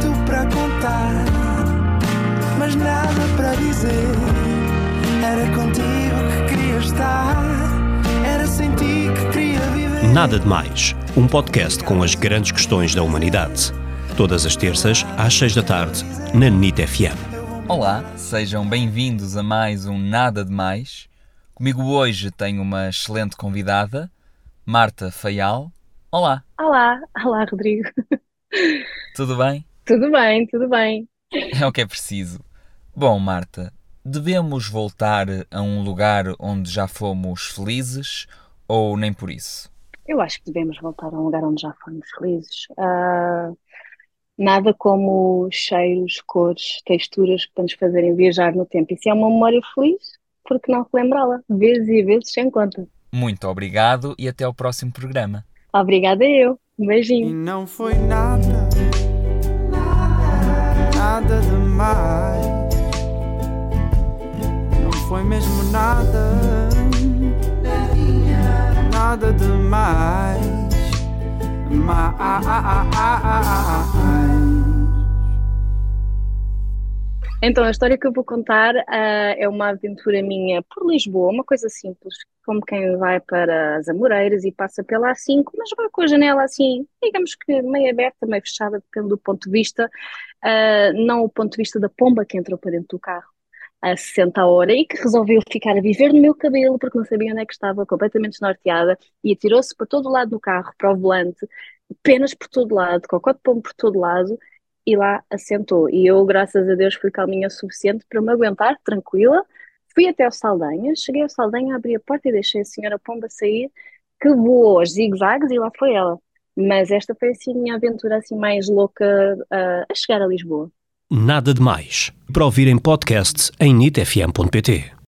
tanto para contar, mas nada para dizer. Era contigo que queria estar, era sem ti que queria viver. Nada de Mais, um podcast com as grandes questões da humanidade. Todas as terças, às seis da tarde, na NIT FM. Olá, sejam bem-vindos a mais um Nada de Mais. Comigo hoje tenho uma excelente convidada, Marta Faial. Olá, Olá, olá Rodrigo. tudo bem? Tudo bem, tudo bem. É o que é preciso. Bom, Marta, devemos voltar a um lugar onde já fomos felizes ou nem por isso? Eu acho que devemos voltar a um lugar onde já fomos felizes. Ah, nada como cheiros, cores, texturas para nos fazerem viajar no tempo. E se é uma memória feliz, por que não relembrá-la? Vezes e vezes sem conta. Muito obrigado e até ao próximo programa. Obrigada eu. Um E beijinho. não foi nada, nada demais. Não foi mesmo nada, nada demais. Mais. Então, a história que eu vou contar ah, é uma aventura minha por Lisboa, uma coisa simples, como quem vai para as Amoreiras e passa pela A5, mas vai com a janela assim, digamos que meio aberta, meio fechada, depende do ponto de vista, ah, não o ponto de vista da pomba que entrou para dentro do carro a 60 a hora e que resolveu ficar a viver no meu cabelo porque não sabia onde é que estava, completamente desnorteada, e atirou-se para todo lado no carro, para o volante, penas por todo lado, cocó de pombo por todo lado, e lá assentou. E eu, graças a Deus, fui calminha o suficiente para me aguentar, tranquila. Fui até ao Saldanha, cheguei ao Saldanha, abri a porta e deixei a senhora Pomba sair, que voou aos zigue-zagues e lá foi ela. Mas esta foi assim a minha aventura assim mais louca ah, a chegar a Lisboa. Nada de Mais. Para ouvir em podcast em nitfm.pt.